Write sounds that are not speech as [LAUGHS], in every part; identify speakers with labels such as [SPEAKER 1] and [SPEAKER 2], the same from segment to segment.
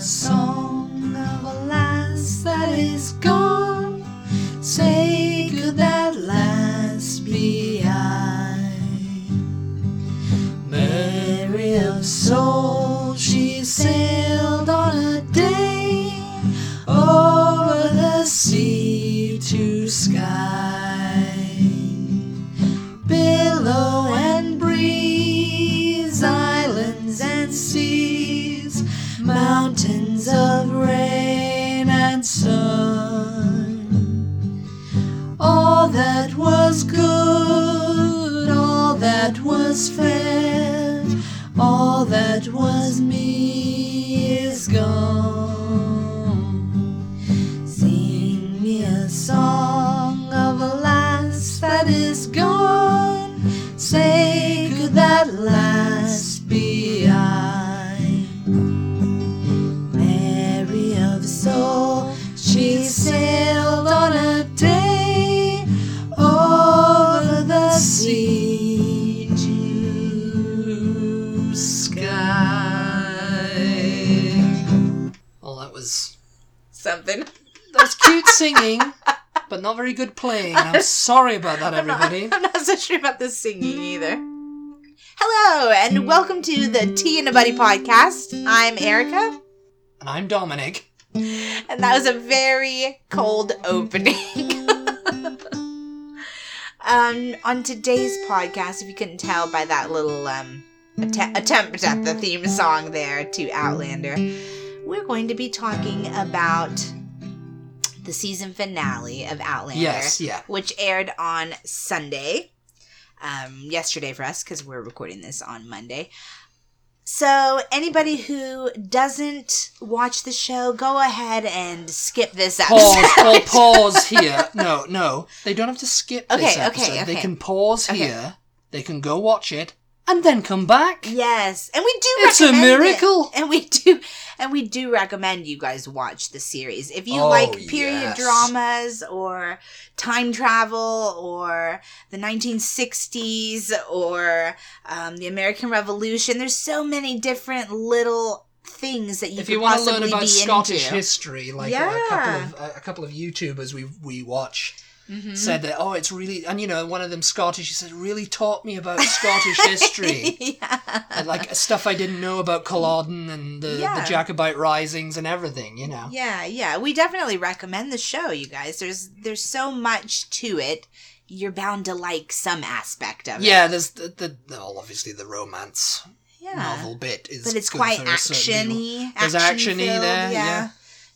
[SPEAKER 1] song of a lass that is gone.
[SPEAKER 2] Something.
[SPEAKER 1] that was cute singing, but not very good playing. I'm sorry about that, [LAUGHS] everybody.
[SPEAKER 2] I'm not so sure about the singing either. Hello, and welcome to the Tea and a Buddy podcast. I'm Erica,
[SPEAKER 1] And I'm Dominic.
[SPEAKER 2] and that was a very cold opening. [LAUGHS] um, on today's podcast, if you couldn't tell by that little um, att- attempt at the theme song there to Outlander, we're going to be talking about the season finale of Outlander.
[SPEAKER 1] Yes, yeah.
[SPEAKER 2] which aired on Sunday, um, yesterday for us because we're recording this on Monday. So anybody who doesn't watch the show, go ahead and skip this episode.
[SPEAKER 1] Pause [LAUGHS] pause here. No, no. They don't have to skip this
[SPEAKER 2] Okay, okay,
[SPEAKER 1] episode. They can pause
[SPEAKER 2] Okay.
[SPEAKER 1] here. They can go watch it and then come back.
[SPEAKER 2] Yes, and we do.
[SPEAKER 1] It's a
[SPEAKER 2] recommend it.
[SPEAKER 1] miracle.
[SPEAKER 2] and we do, and we do recommend you guys watch the series if you
[SPEAKER 1] Oh,
[SPEAKER 2] like period
[SPEAKER 1] yes.
[SPEAKER 2] dramas or time travel or the 1960s or um, the American Revolution. There's so many different little things that you
[SPEAKER 1] if
[SPEAKER 2] could
[SPEAKER 1] you want to
[SPEAKER 2] possibly
[SPEAKER 1] learn about
[SPEAKER 2] be
[SPEAKER 1] Scottish
[SPEAKER 2] into.
[SPEAKER 1] history, like a, couple of a, a couple of YouTubers we we watch
[SPEAKER 2] Mhm.
[SPEAKER 1] said that oh it's really and you know one of them Scottish he said really taught me about Scottish history. [LAUGHS]
[SPEAKER 2] yeah.
[SPEAKER 1] and like stuff I didn't know about Culloden and the,
[SPEAKER 2] Yeah.
[SPEAKER 1] the Jacobite risings and everything, you know.
[SPEAKER 2] Yeah, yeah. We definitely recommend the show, you guys. There's there's so much to it. You're bound to like some aspect of it.
[SPEAKER 1] Yeah, there's the, the well, obviously the romance
[SPEAKER 2] Yeah.
[SPEAKER 1] novel bit is
[SPEAKER 2] But it's quite
[SPEAKER 1] for a certain level.
[SPEAKER 2] actiony.
[SPEAKER 1] There's
[SPEAKER 2] action
[SPEAKER 1] actiony there, yeah.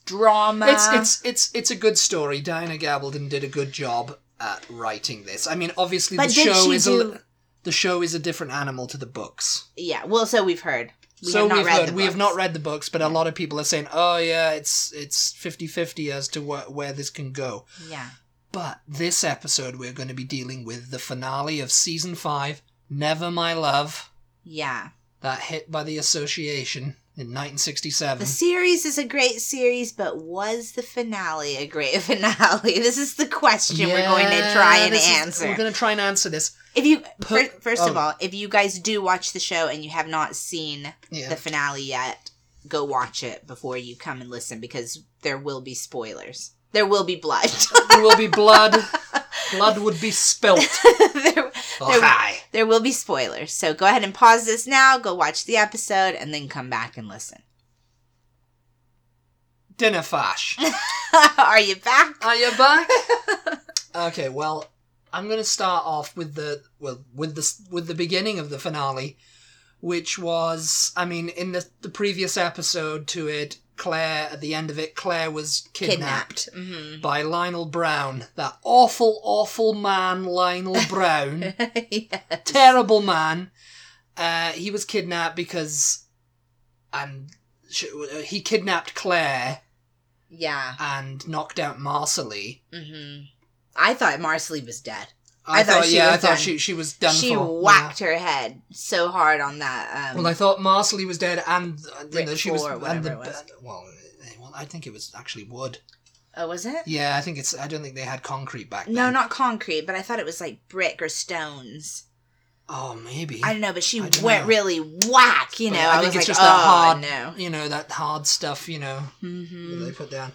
[SPEAKER 2] Drama.
[SPEAKER 1] It's it's it's it's a good story. Diana Gabaldon did a good job at writing this. I mean, obviously
[SPEAKER 2] But
[SPEAKER 1] the
[SPEAKER 2] did
[SPEAKER 1] show
[SPEAKER 2] she
[SPEAKER 1] is a
[SPEAKER 2] do-
[SPEAKER 1] li- the show is a different animal to the books.
[SPEAKER 2] yeah. Well, so we've heard. We
[SPEAKER 1] so
[SPEAKER 2] have not
[SPEAKER 1] we've
[SPEAKER 2] read
[SPEAKER 1] heard
[SPEAKER 2] the
[SPEAKER 1] we have
[SPEAKER 2] books.
[SPEAKER 1] not read the books, but a lot of people are saying, "Oh yeah, it's it's 50-50 as to wh- where this can go."
[SPEAKER 2] Yeah.
[SPEAKER 1] But this episode we're going to be dealing with the finale of season 5, Never My Love,
[SPEAKER 2] Yeah.
[SPEAKER 1] that hit by the association in 1967.
[SPEAKER 2] The series is a great series, but was the finale a great [LAUGHS] finale? This is the question we're going to try and
[SPEAKER 1] is-
[SPEAKER 2] answer.
[SPEAKER 1] we're going to try and answer this.
[SPEAKER 2] if you
[SPEAKER 1] Put-
[SPEAKER 2] fir- first of
[SPEAKER 1] oh.
[SPEAKER 2] all, if you guys do watch the show and you have not seen
[SPEAKER 1] Yeah.
[SPEAKER 2] the finale yet, go watch it before you come and listen because there will be spoilers. There will be blood.
[SPEAKER 1] there will be blood. [LAUGHS] blood would be spilt. [LAUGHS]
[SPEAKER 2] there,
[SPEAKER 1] Oh,
[SPEAKER 2] There- will be spoilers. So go ahead and pause this now, go watch the episode, and then come back and listen.
[SPEAKER 1] Dinna fash. [LAUGHS]
[SPEAKER 2] Are you back?
[SPEAKER 1] Are you back? [LAUGHS] okay, well, I'm going to start off with the well with the with the beginning of the finale, which was I mean in the the previous episode to it, Claire at the end of it, Claire was kidnapped,
[SPEAKER 2] hmm
[SPEAKER 1] by Lionel Brown, that awful awful man Lionel [LAUGHS] Brown,
[SPEAKER 2] yes.
[SPEAKER 1] terrible man. Uh, he was kidnapped because, and sh- he kidnapped Claire
[SPEAKER 2] Yeah.
[SPEAKER 1] and knocked out Marsali.
[SPEAKER 2] hmm I thought Marsali was dead.
[SPEAKER 1] I,
[SPEAKER 2] I thought
[SPEAKER 1] thought,
[SPEAKER 2] she
[SPEAKER 1] yeah,
[SPEAKER 2] was
[SPEAKER 1] I thought
[SPEAKER 2] done.
[SPEAKER 1] she she was done
[SPEAKER 2] she
[SPEAKER 1] for.
[SPEAKER 2] whacked her head so hard on that. Um,
[SPEAKER 1] Well, I thought Marsali was dead, and uh, you know she was.
[SPEAKER 2] floor or whatever
[SPEAKER 1] and the,
[SPEAKER 2] was.
[SPEAKER 1] Well, eh, well, I think it was actually wood.
[SPEAKER 2] oh, was it?
[SPEAKER 1] Yeah, I think it's. I don't think they had concrete back then.
[SPEAKER 2] No, not concrete, but I thought it was like brick or stones.
[SPEAKER 1] Oh, maybe.
[SPEAKER 2] I don't know, but she went
[SPEAKER 1] know.
[SPEAKER 2] really whack. You know, I,
[SPEAKER 1] I think
[SPEAKER 2] was
[SPEAKER 1] it's
[SPEAKER 2] like,
[SPEAKER 1] just
[SPEAKER 2] oh
[SPEAKER 1] that hard-
[SPEAKER 2] no.
[SPEAKER 1] you know that hard stuff. You know that
[SPEAKER 2] hmm
[SPEAKER 1] they put down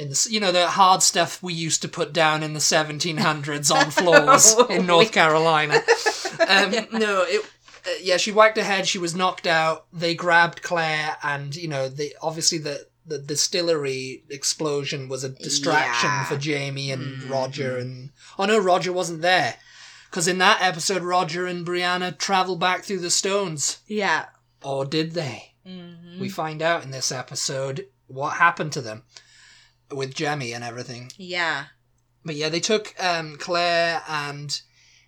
[SPEAKER 1] in the you know the hard stuff we used to put down in the 1700s on [LAUGHS] floors in North Carolina. [LAUGHS] Um, no, it. Uh, yeah, she whacked her head. She was knocked out. They grabbed Claire, and you know, they obviously the the distillery explosion was a distraction
[SPEAKER 2] Yeah.
[SPEAKER 1] for Jamie and
[SPEAKER 2] Mhm.
[SPEAKER 1] Roger. And oh no, Roger wasn't there because in that episode, Roger and Brianna travel back through the stones,
[SPEAKER 2] Yeah.
[SPEAKER 1] or did they?
[SPEAKER 2] hmm
[SPEAKER 1] We find out in this episode what happened to them with Jemmy and everything.
[SPEAKER 2] Yeah.
[SPEAKER 1] But yeah, they took um, Claire, and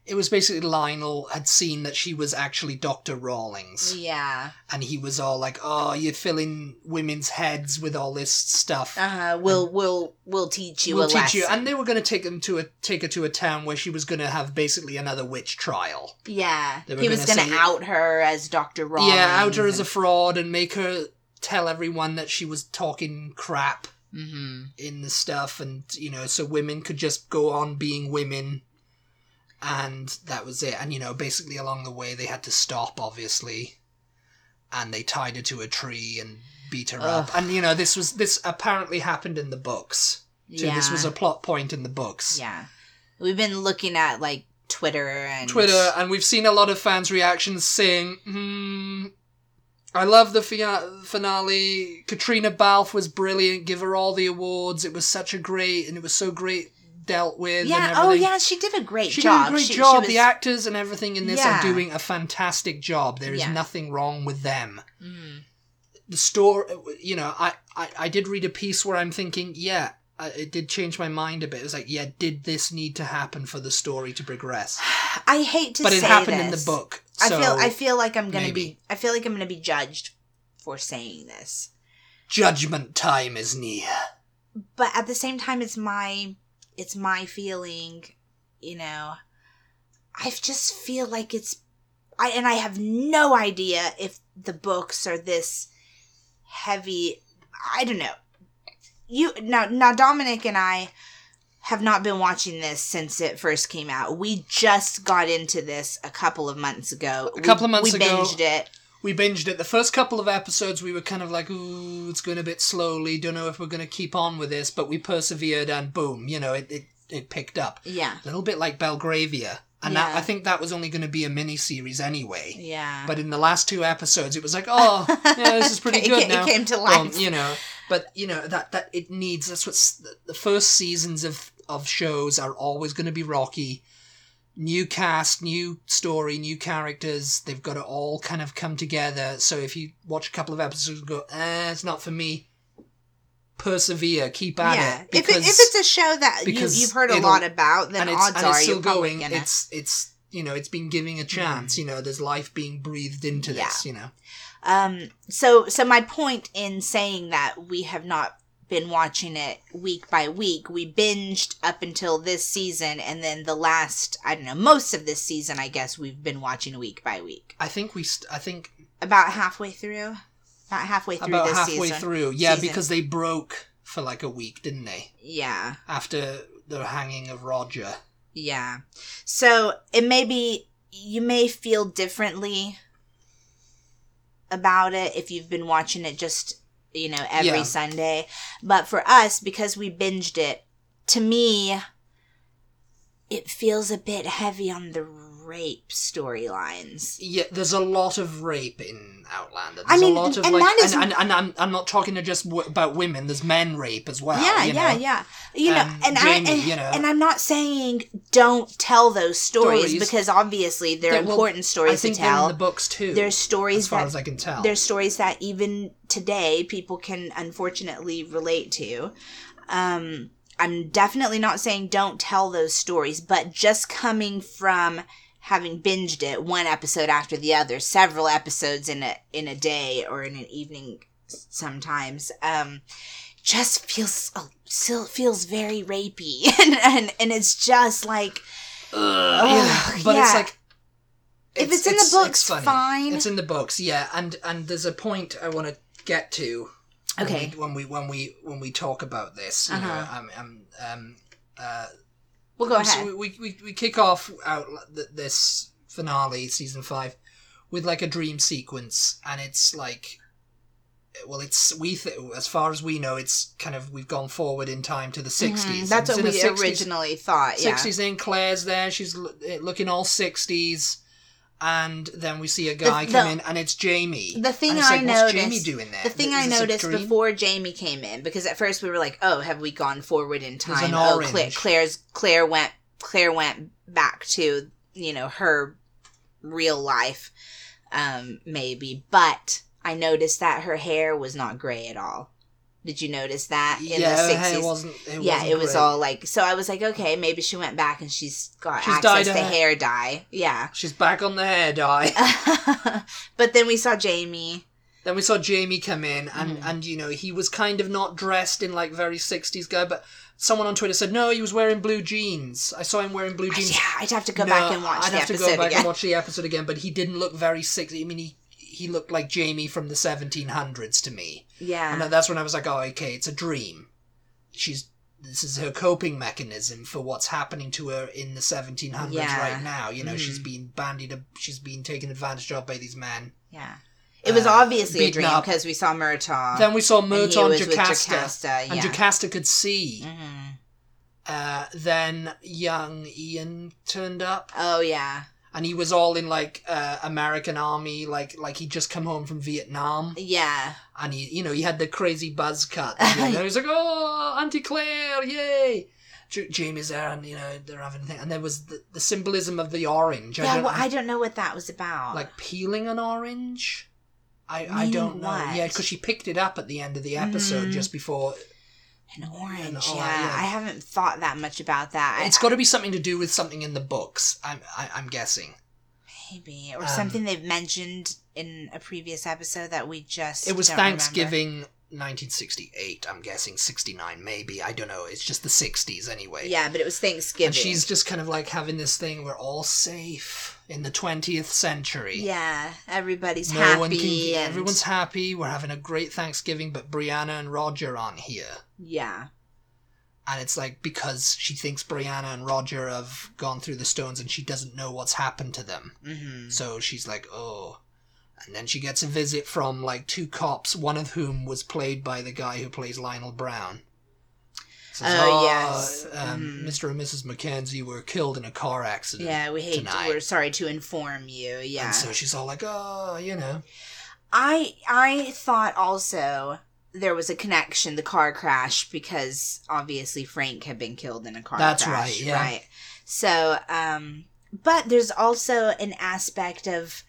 [SPEAKER 1] it was basically Lionel had seen that she was actually Dr. Rawlings.
[SPEAKER 2] Yeah.
[SPEAKER 1] And he was all like, oh, you're filling women's heads with all this stuff.
[SPEAKER 2] Uh huh. We'll we'll we'll teach you
[SPEAKER 1] we'll
[SPEAKER 2] a
[SPEAKER 1] teach
[SPEAKER 2] lesson.
[SPEAKER 1] you. And they were going to take them to a take her to a town where she was going to have basically another witch trial.
[SPEAKER 2] yeah. He was
[SPEAKER 1] gonna
[SPEAKER 2] gonna out her as Doctor Wrong.
[SPEAKER 1] yeah, out her as a fraud and make her tell everyone that she was talking crap
[SPEAKER 2] Mm-hmm.
[SPEAKER 1] in the stuff and you know so women could just go on being women and that was it and you know basically along the way they had to stop obviously and they tied her to a tree and beat her up and you know this was this apparently happened in the books too
[SPEAKER 2] Yeah.
[SPEAKER 1] this was a plot point in the books
[SPEAKER 2] Yeah. We've been looking at like Twitter and
[SPEAKER 1] twitter and we've seen a lot of fans reactions saying hmm I love the finale. Caitriona Balfe was brilliant. Give her all the awards. It was such a great, and it was so great dealt with.
[SPEAKER 2] Yeah. Oh, yeah. She did a great
[SPEAKER 1] She
[SPEAKER 2] job.
[SPEAKER 1] did a great
[SPEAKER 2] She- she
[SPEAKER 1] job.
[SPEAKER 2] was-
[SPEAKER 1] The actors and everything in this
[SPEAKER 2] Yeah.
[SPEAKER 1] are doing a fantastic job. There is
[SPEAKER 2] Yeah.
[SPEAKER 1] nothing wrong with them.
[SPEAKER 2] Mhm.
[SPEAKER 1] The story, you know, I, I, I did read a piece where I'm thinking, yeah, uh, it did change my mind a bit. It was like, yeah, did this need to happen for the story to progress? [SIGHS]
[SPEAKER 2] I hate to
[SPEAKER 1] but it happened in the book.
[SPEAKER 2] I
[SPEAKER 1] So
[SPEAKER 2] feel I feel like I'm gonna
[SPEAKER 1] maybe.
[SPEAKER 2] be I feel like I'm gonna be judged for saying this.
[SPEAKER 1] judgment time is near.
[SPEAKER 2] But at the same time it's my it's my feeling, you know. I just feel like it's I and I have no idea if the books are this heavy I don't know. You now now Dominic and I have not been watching this since it first came out. We just got into this a couple of months ago.
[SPEAKER 1] A couple of months
[SPEAKER 2] we,
[SPEAKER 1] ago.
[SPEAKER 2] We binged it.
[SPEAKER 1] We binged it. The first couple of episodes, we were kind of like, ooh, it's going a bit slowly. Don't know if we're going to keep on with this, but we persevered and boom, you know, it, it, it picked up.
[SPEAKER 2] Yeah.
[SPEAKER 1] A little bit like Belgravia. And that, I think that was only going to be a mini series anyway.
[SPEAKER 2] Yeah.
[SPEAKER 1] But in the last two episodes, it was like, oh, yeah, this is [LAUGHS] pretty
[SPEAKER 2] It
[SPEAKER 1] good
[SPEAKER 2] ca-
[SPEAKER 1] now.
[SPEAKER 2] It came to
[SPEAKER 1] Um,
[SPEAKER 2] life.
[SPEAKER 1] you know, but you know that that it needs. That's what's the, the first seasons of of shows are always going to be rocky. New cast, new story, new characters. They've got to all kind of come together. So if you watch a couple of episodes and go, eh, it's not for me. Persevere, keep at
[SPEAKER 2] yeah.
[SPEAKER 1] it.
[SPEAKER 2] If, it, if it's a show that you,
[SPEAKER 1] because
[SPEAKER 2] you've heard a lot about, then odds are
[SPEAKER 1] still
[SPEAKER 2] you're
[SPEAKER 1] going.
[SPEAKER 2] gonna.
[SPEAKER 1] It's it's you know it's been giving a chance. You know, there's life being breathed into this. You know,
[SPEAKER 2] Um. So so my point in saying that we have not been watching it week by week. We binged up until this season, and then the last I don't know most of this season. I guess we've been watching week by week.
[SPEAKER 1] I think we. St- I think
[SPEAKER 2] About halfway through. About halfway through
[SPEAKER 1] about
[SPEAKER 2] this
[SPEAKER 1] halfway
[SPEAKER 2] season.
[SPEAKER 1] through. Yeah,
[SPEAKER 2] season.
[SPEAKER 1] because they broke for like a week, didn't they?
[SPEAKER 2] Yeah.
[SPEAKER 1] After the hanging of Roger.
[SPEAKER 2] Yeah. So it may be you may feel differently about it if you've been watching it just, you know, every
[SPEAKER 1] Yeah.
[SPEAKER 2] Sunday. But for us, because we binged it, to me it feels a bit heavy on the rape storylines.
[SPEAKER 1] Yeah, there's a lot of rape in Outlander.
[SPEAKER 2] I mean,
[SPEAKER 1] a lot of
[SPEAKER 2] and
[SPEAKER 1] like,
[SPEAKER 2] that is-
[SPEAKER 1] and, and, and I'm, I'm not talking just w- about women. There's men rape as well.
[SPEAKER 2] yeah,
[SPEAKER 1] you
[SPEAKER 2] yeah,
[SPEAKER 1] know?
[SPEAKER 2] yeah. You know,
[SPEAKER 1] Um,
[SPEAKER 2] and
[SPEAKER 1] Jamie,
[SPEAKER 2] I and,
[SPEAKER 1] you know.
[SPEAKER 2] and I'm not saying don't tell those stories,
[SPEAKER 1] Stories.
[SPEAKER 2] because obviously they're
[SPEAKER 1] That- well,
[SPEAKER 2] important stories to
[SPEAKER 1] think they're
[SPEAKER 2] tell.
[SPEAKER 1] in the books too.
[SPEAKER 2] There's stories
[SPEAKER 1] as far
[SPEAKER 2] that
[SPEAKER 1] as I can tell.
[SPEAKER 2] there's stories that even today people can unfortunately relate to. Um, I'm definitely not saying don't tell those stories, but just coming from having binged it one episode after the other, several episodes in a in a day or in an evening sometimes, um, just feels oh, still feels very rapey, [LAUGHS] and, and and it's just like
[SPEAKER 1] Ugh, yeah.
[SPEAKER 2] Ugh,
[SPEAKER 1] But it's
[SPEAKER 2] yeah.
[SPEAKER 1] like
[SPEAKER 2] if it's, in the books,
[SPEAKER 1] funny.
[SPEAKER 2] fine.
[SPEAKER 1] It's in the books, yeah. And and there's a point I want to get to. when
[SPEAKER 2] Okay.
[SPEAKER 1] we- When we when we when we talk about this, you know,
[SPEAKER 2] Uh-huh.
[SPEAKER 1] um, um, um, uh,
[SPEAKER 2] we'll go
[SPEAKER 1] so
[SPEAKER 2] ahead.
[SPEAKER 1] we, we we kick off out this finale, season five, with like a dream sequence, and it's like, well, it's we th- as far as we know, it's kind of we've gone forward in time to the 60s
[SPEAKER 2] Mhm, That's what we
[SPEAKER 1] 60s
[SPEAKER 2] originally thought. Yeah.
[SPEAKER 1] 60s in Claire's there. She's l- eh, looking all 60s. And then we see a guy
[SPEAKER 2] The-
[SPEAKER 1] come
[SPEAKER 2] the-
[SPEAKER 1] in, and it's Jamie.
[SPEAKER 2] The thing I
[SPEAKER 1] like,
[SPEAKER 2] noticed,
[SPEAKER 1] what's Jamie doing there?
[SPEAKER 2] the thing I noticed before Jamie came in, because at first we were like, "Oh, have we gone forward in time?"
[SPEAKER 1] an
[SPEAKER 2] oh, Claire. Claire's Claire went Claire went back to you know her real life, um, maybe. But I noticed that her hair was not gray at all. Did you notice that in
[SPEAKER 1] yeah,
[SPEAKER 2] the
[SPEAKER 1] hair
[SPEAKER 2] sixties?
[SPEAKER 1] wasn't. It
[SPEAKER 2] yeah,
[SPEAKER 1] wasn't
[SPEAKER 2] it was
[SPEAKER 1] great.
[SPEAKER 2] all like so. I was like, okay, maybe she went back and she's got
[SPEAKER 1] She's
[SPEAKER 2] access
[SPEAKER 1] dyed
[SPEAKER 2] to
[SPEAKER 1] her-
[SPEAKER 2] hair dye. Yeah, [LAUGHS]
[SPEAKER 1] She's back on the hair dye. [LAUGHS]
[SPEAKER 2] but then we saw Jamie.
[SPEAKER 1] then we saw Jamie come in, and
[SPEAKER 2] Mhm.
[SPEAKER 1] and you know he was kind of not dressed in like very sixties guy, but someone on Twitter said no, he was wearing blue jeans. I saw him wearing blue jeans.
[SPEAKER 2] Yeah, I'd have to go
[SPEAKER 1] No,
[SPEAKER 2] back and watch
[SPEAKER 1] I'd
[SPEAKER 2] the
[SPEAKER 1] have to go back
[SPEAKER 2] again.
[SPEAKER 1] and watch the episode again, but he didn't look very sixty. I mean, he he looked like Jamie from the seventeen hundreds to me.
[SPEAKER 2] yeah,
[SPEAKER 1] And that's when I was like, oh, okay, it's a dream. She's this is her coping mechanism for what's happening to her in the 1700s
[SPEAKER 2] Yeah.
[SPEAKER 1] right now. You know,
[SPEAKER 2] Mhm.
[SPEAKER 1] she's being bandied, she's being taken advantage of by these men.
[SPEAKER 2] yeah. It was
[SPEAKER 1] uh,
[SPEAKER 2] obviously a dream because we saw Murtagh.
[SPEAKER 1] then we saw
[SPEAKER 2] Murtagh
[SPEAKER 1] and Jocasta,
[SPEAKER 2] Jocasta,
[SPEAKER 1] and. Jocasta could see.
[SPEAKER 2] Mhm.
[SPEAKER 1] Uh, then young Ian turned up,
[SPEAKER 2] Oh yeah,
[SPEAKER 1] and he was all in like uh, American Army, like like he'd just come home from Vietnam.
[SPEAKER 2] yeah,
[SPEAKER 1] and he, you know, he had the crazy buzz cut. [LAUGHS] And he was like, "Oh, Auntie Claire, yay!" Jamie's there, and you know they're having a thing. And there was the, the symbolism of the orange. I
[SPEAKER 2] yeah.
[SPEAKER 1] don't,
[SPEAKER 2] Well, I don't know what that was about.
[SPEAKER 1] like peeling an orange. I, I don't know.
[SPEAKER 2] what?
[SPEAKER 1] Yeah, because she picked it up at the end of the episode
[SPEAKER 2] Mhm.
[SPEAKER 1] just before.
[SPEAKER 2] An orange.
[SPEAKER 1] an
[SPEAKER 2] yeah. I haven't thought that much about that.
[SPEAKER 1] It's got to be something to do with something in the books. I'm I, I'm guessing.
[SPEAKER 2] maybe or
[SPEAKER 1] um,
[SPEAKER 2] something they've mentioned in a previous episode that we just.
[SPEAKER 1] It was
[SPEAKER 2] don't remember.
[SPEAKER 1] Thanksgiving. 1968, I'm guessing 69, maybe. I don't know. It's just the 60s anyway.
[SPEAKER 2] Yeah, but it was Thanksgiving.
[SPEAKER 1] And she's just kind of like having this thing we're all safe in the 20th century.
[SPEAKER 2] Yeah, everybody's
[SPEAKER 1] no
[SPEAKER 2] happy.
[SPEAKER 1] one can.
[SPEAKER 2] and,
[SPEAKER 1] Everyone's happy. We're having a great Thanksgiving, but Brianna and Roger aren't here.
[SPEAKER 2] Yeah.
[SPEAKER 1] And it's like because she thinks Brianna and Roger have gone through the stones and she doesn't know what's happened to them.
[SPEAKER 2] hmm
[SPEAKER 1] So she's like, oh. And then she gets a visit from like two cops, one of whom was played by the guy who plays Lionel Brown. Says,
[SPEAKER 2] Oh, yes.
[SPEAKER 1] Um,
[SPEAKER 2] Mhm.
[SPEAKER 1] Mr. and Mrs. Mackenzie were killed in a car accident.
[SPEAKER 2] Yeah, we hate.
[SPEAKER 1] tonight.
[SPEAKER 2] We're sorry to inform you. Yeah.
[SPEAKER 1] And so she's all like, oh, you know.
[SPEAKER 2] I I thought also there was a connection, the car crash, because obviously Frank had been killed in a car
[SPEAKER 1] That's
[SPEAKER 2] crash.
[SPEAKER 1] right, yeah.
[SPEAKER 2] Right. So, um, but there's also an aspect of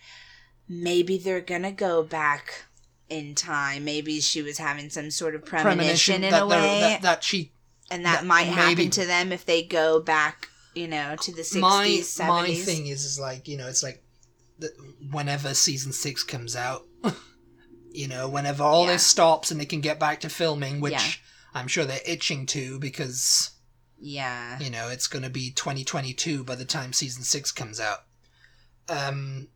[SPEAKER 2] maybe they're gonna go back in time. Maybe she was having some sort of premonition, in
[SPEAKER 1] that,
[SPEAKER 2] a way,
[SPEAKER 1] that, that she
[SPEAKER 2] and that,
[SPEAKER 1] that
[SPEAKER 2] might
[SPEAKER 1] maybe-
[SPEAKER 2] happen to them if they go back, you know, to the
[SPEAKER 1] my
[SPEAKER 2] sixties,
[SPEAKER 1] my
[SPEAKER 2] seventies.
[SPEAKER 1] thing is is like you know it's like whenever season six comes out [LAUGHS] you know whenever all
[SPEAKER 2] Yeah.
[SPEAKER 1] this stops and they can get back to filming which
[SPEAKER 2] Yeah.
[SPEAKER 1] i'm sure they're itching to because
[SPEAKER 2] Yeah.
[SPEAKER 1] you know it's going to be 2022 by the time season six comes out um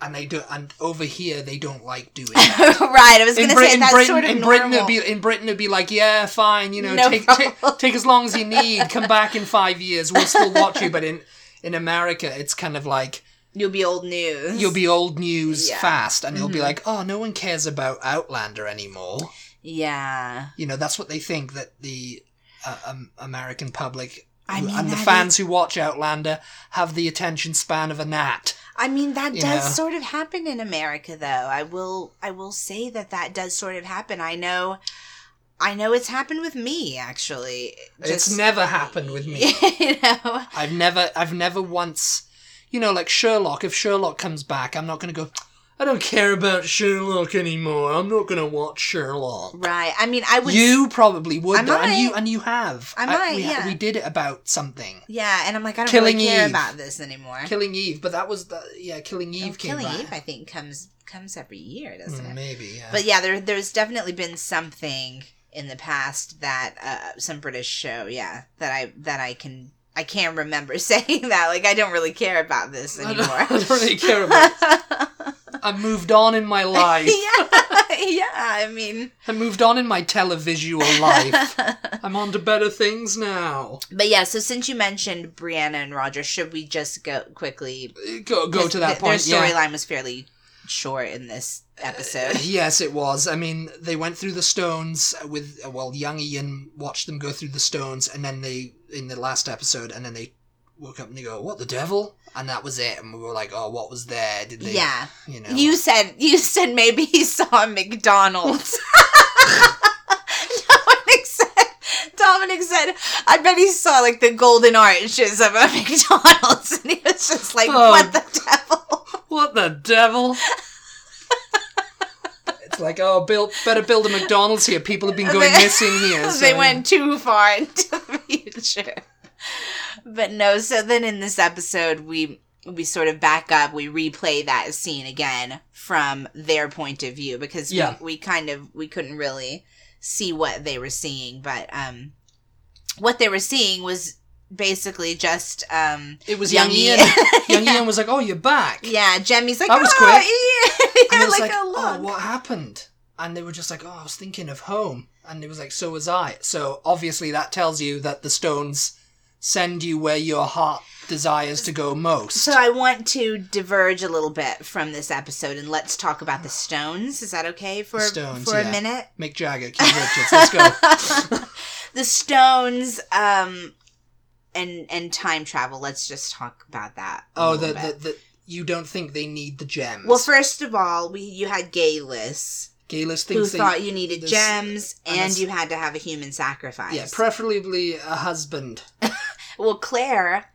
[SPEAKER 1] and they do and over here they don't like doing [LAUGHS] that
[SPEAKER 2] right. I was gonna
[SPEAKER 1] Britain,
[SPEAKER 2] say that's
[SPEAKER 1] Britain,
[SPEAKER 2] sort of
[SPEAKER 1] in
[SPEAKER 2] normal.
[SPEAKER 1] Britain, it'd be in Britain, it'd be like, yeah, fine, you know,
[SPEAKER 2] No
[SPEAKER 1] take, take take as long as you [LAUGHS] need. Come back in five years, we'll still watch you. But in in America, it's kind of like
[SPEAKER 2] You'll be old news.
[SPEAKER 1] you'll be old news
[SPEAKER 2] Yeah.
[SPEAKER 1] fast, and you'll be
[SPEAKER 2] Mhm.
[SPEAKER 1] like, oh, no one cares about Outlander anymore.
[SPEAKER 2] Yeah.
[SPEAKER 1] You know, that's what they think that the uh, um, American public
[SPEAKER 2] I mean,
[SPEAKER 1] and the fans who watch Outlander have the attention span of a gnat.
[SPEAKER 2] I mean that
[SPEAKER 1] You
[SPEAKER 2] does
[SPEAKER 1] know.
[SPEAKER 2] sort of happen in America though. I will I will say that that does sort of happen. I know I know it's happened with me actually.
[SPEAKER 1] it's never happened with me. [LAUGHS]
[SPEAKER 2] you know.
[SPEAKER 1] I've never, I've never once, you know, like Sherlock. If Sherlock comes back, I'm not going to go. I don't care about Sherlock anymore. I'm not going to watch Sherlock.
[SPEAKER 2] Right. I mean I would
[SPEAKER 1] You probably would,
[SPEAKER 2] I
[SPEAKER 1] though, and you
[SPEAKER 2] might.
[SPEAKER 1] and you have.
[SPEAKER 2] I might,
[SPEAKER 1] we,
[SPEAKER 2] yeah.
[SPEAKER 1] we did it about something,
[SPEAKER 2] Yeah, and I'm like I don't
[SPEAKER 1] Killing
[SPEAKER 2] really care
[SPEAKER 1] Eve.
[SPEAKER 2] about this anymore.
[SPEAKER 1] Killing Eve. But that was the yeah, Killing Eve
[SPEAKER 2] Oh,
[SPEAKER 1] came
[SPEAKER 2] Killing
[SPEAKER 1] back.
[SPEAKER 2] Eve I think comes comes every year, doesn't
[SPEAKER 1] Hmm,
[SPEAKER 2] it?
[SPEAKER 1] maybe yeah.
[SPEAKER 2] But yeah, there there's definitely been something in the past that uh, some British show, yeah, that I that I can I can't remember [LAUGHS] saying that. Like I don't really care about this
[SPEAKER 1] I
[SPEAKER 2] anymore.
[SPEAKER 1] don't, I don't really care about. [LAUGHS] I moved on in my life. [LAUGHS]
[SPEAKER 2] yeah, [LAUGHS] yeah. I mean,
[SPEAKER 1] I moved on in my televisual life. [LAUGHS] I'm on to better things now.
[SPEAKER 2] But yeah, so since you mentioned Brianna and Roger, should we just go quickly?
[SPEAKER 1] Go go to that
[SPEAKER 2] th-
[SPEAKER 1] point.
[SPEAKER 2] Their
[SPEAKER 1] yeah.
[SPEAKER 2] storyline was fairly short in this episode.
[SPEAKER 1] Uh, yes, it was. I mean, they went through the stones with well, young Ian watched them go through the stones, and then they in the last episode, and then they woke up and they go, "What the devil?" And that was it. And we were like, "Oh, what was there? Did they?"
[SPEAKER 2] yeah.
[SPEAKER 1] you know.
[SPEAKER 2] You said you said maybe he saw McDonald's. [LAUGHS] Dominic said Dominic said, I bet he saw like the golden arches of a [LAUGHS] McDonald's and he was just like,
[SPEAKER 1] Oh.
[SPEAKER 2] What the devil?
[SPEAKER 1] What the devil? [LAUGHS] it's like, oh, build, better build a McDonald's here. People have been going
[SPEAKER 2] They-
[SPEAKER 1] missing here.
[SPEAKER 2] they went too far into the future. But no, so then in this episode we we sort of back up, we replay that scene again from their point of view because
[SPEAKER 1] Yeah.
[SPEAKER 2] we, we kind of we couldn't really see what they were seeing, but um what they were seeing was basically just um
[SPEAKER 1] It was
[SPEAKER 2] young [LAUGHS]
[SPEAKER 1] young Ian. young Ian was like, "Oh, you're back."
[SPEAKER 2] Yeah, Jemmy's like,
[SPEAKER 1] That was
[SPEAKER 2] oh,
[SPEAKER 1] quick.
[SPEAKER 2] Ian. [LAUGHS]
[SPEAKER 1] And
[SPEAKER 2] yeah,
[SPEAKER 1] it was
[SPEAKER 2] like,
[SPEAKER 1] like, "Oh, what happened?" And they were just like, "Oh, I was thinking of home." And it was like, "So was I." So obviously that tells you that the stones send you where your heart desires to go most.
[SPEAKER 2] So I want to diverge a little bit from this episode and let's talk about the Stones. Is that okay for
[SPEAKER 1] Stones,
[SPEAKER 2] for a minute?
[SPEAKER 1] Mick Jagger, Keith Richards, let's go. [LAUGHS]
[SPEAKER 2] the Stones um and and time travel. Let's just talk about that.
[SPEAKER 1] Oh, the, the the you don't think they need the gems?
[SPEAKER 2] Well, first of all, we you had Geillis
[SPEAKER 1] Geillis
[SPEAKER 2] who
[SPEAKER 1] thinks they,
[SPEAKER 2] thought you needed gems
[SPEAKER 1] and
[SPEAKER 2] and you had to have a human sacrifice.
[SPEAKER 1] yeah, preferably a husband. [LAUGHS]
[SPEAKER 2] Well, Claire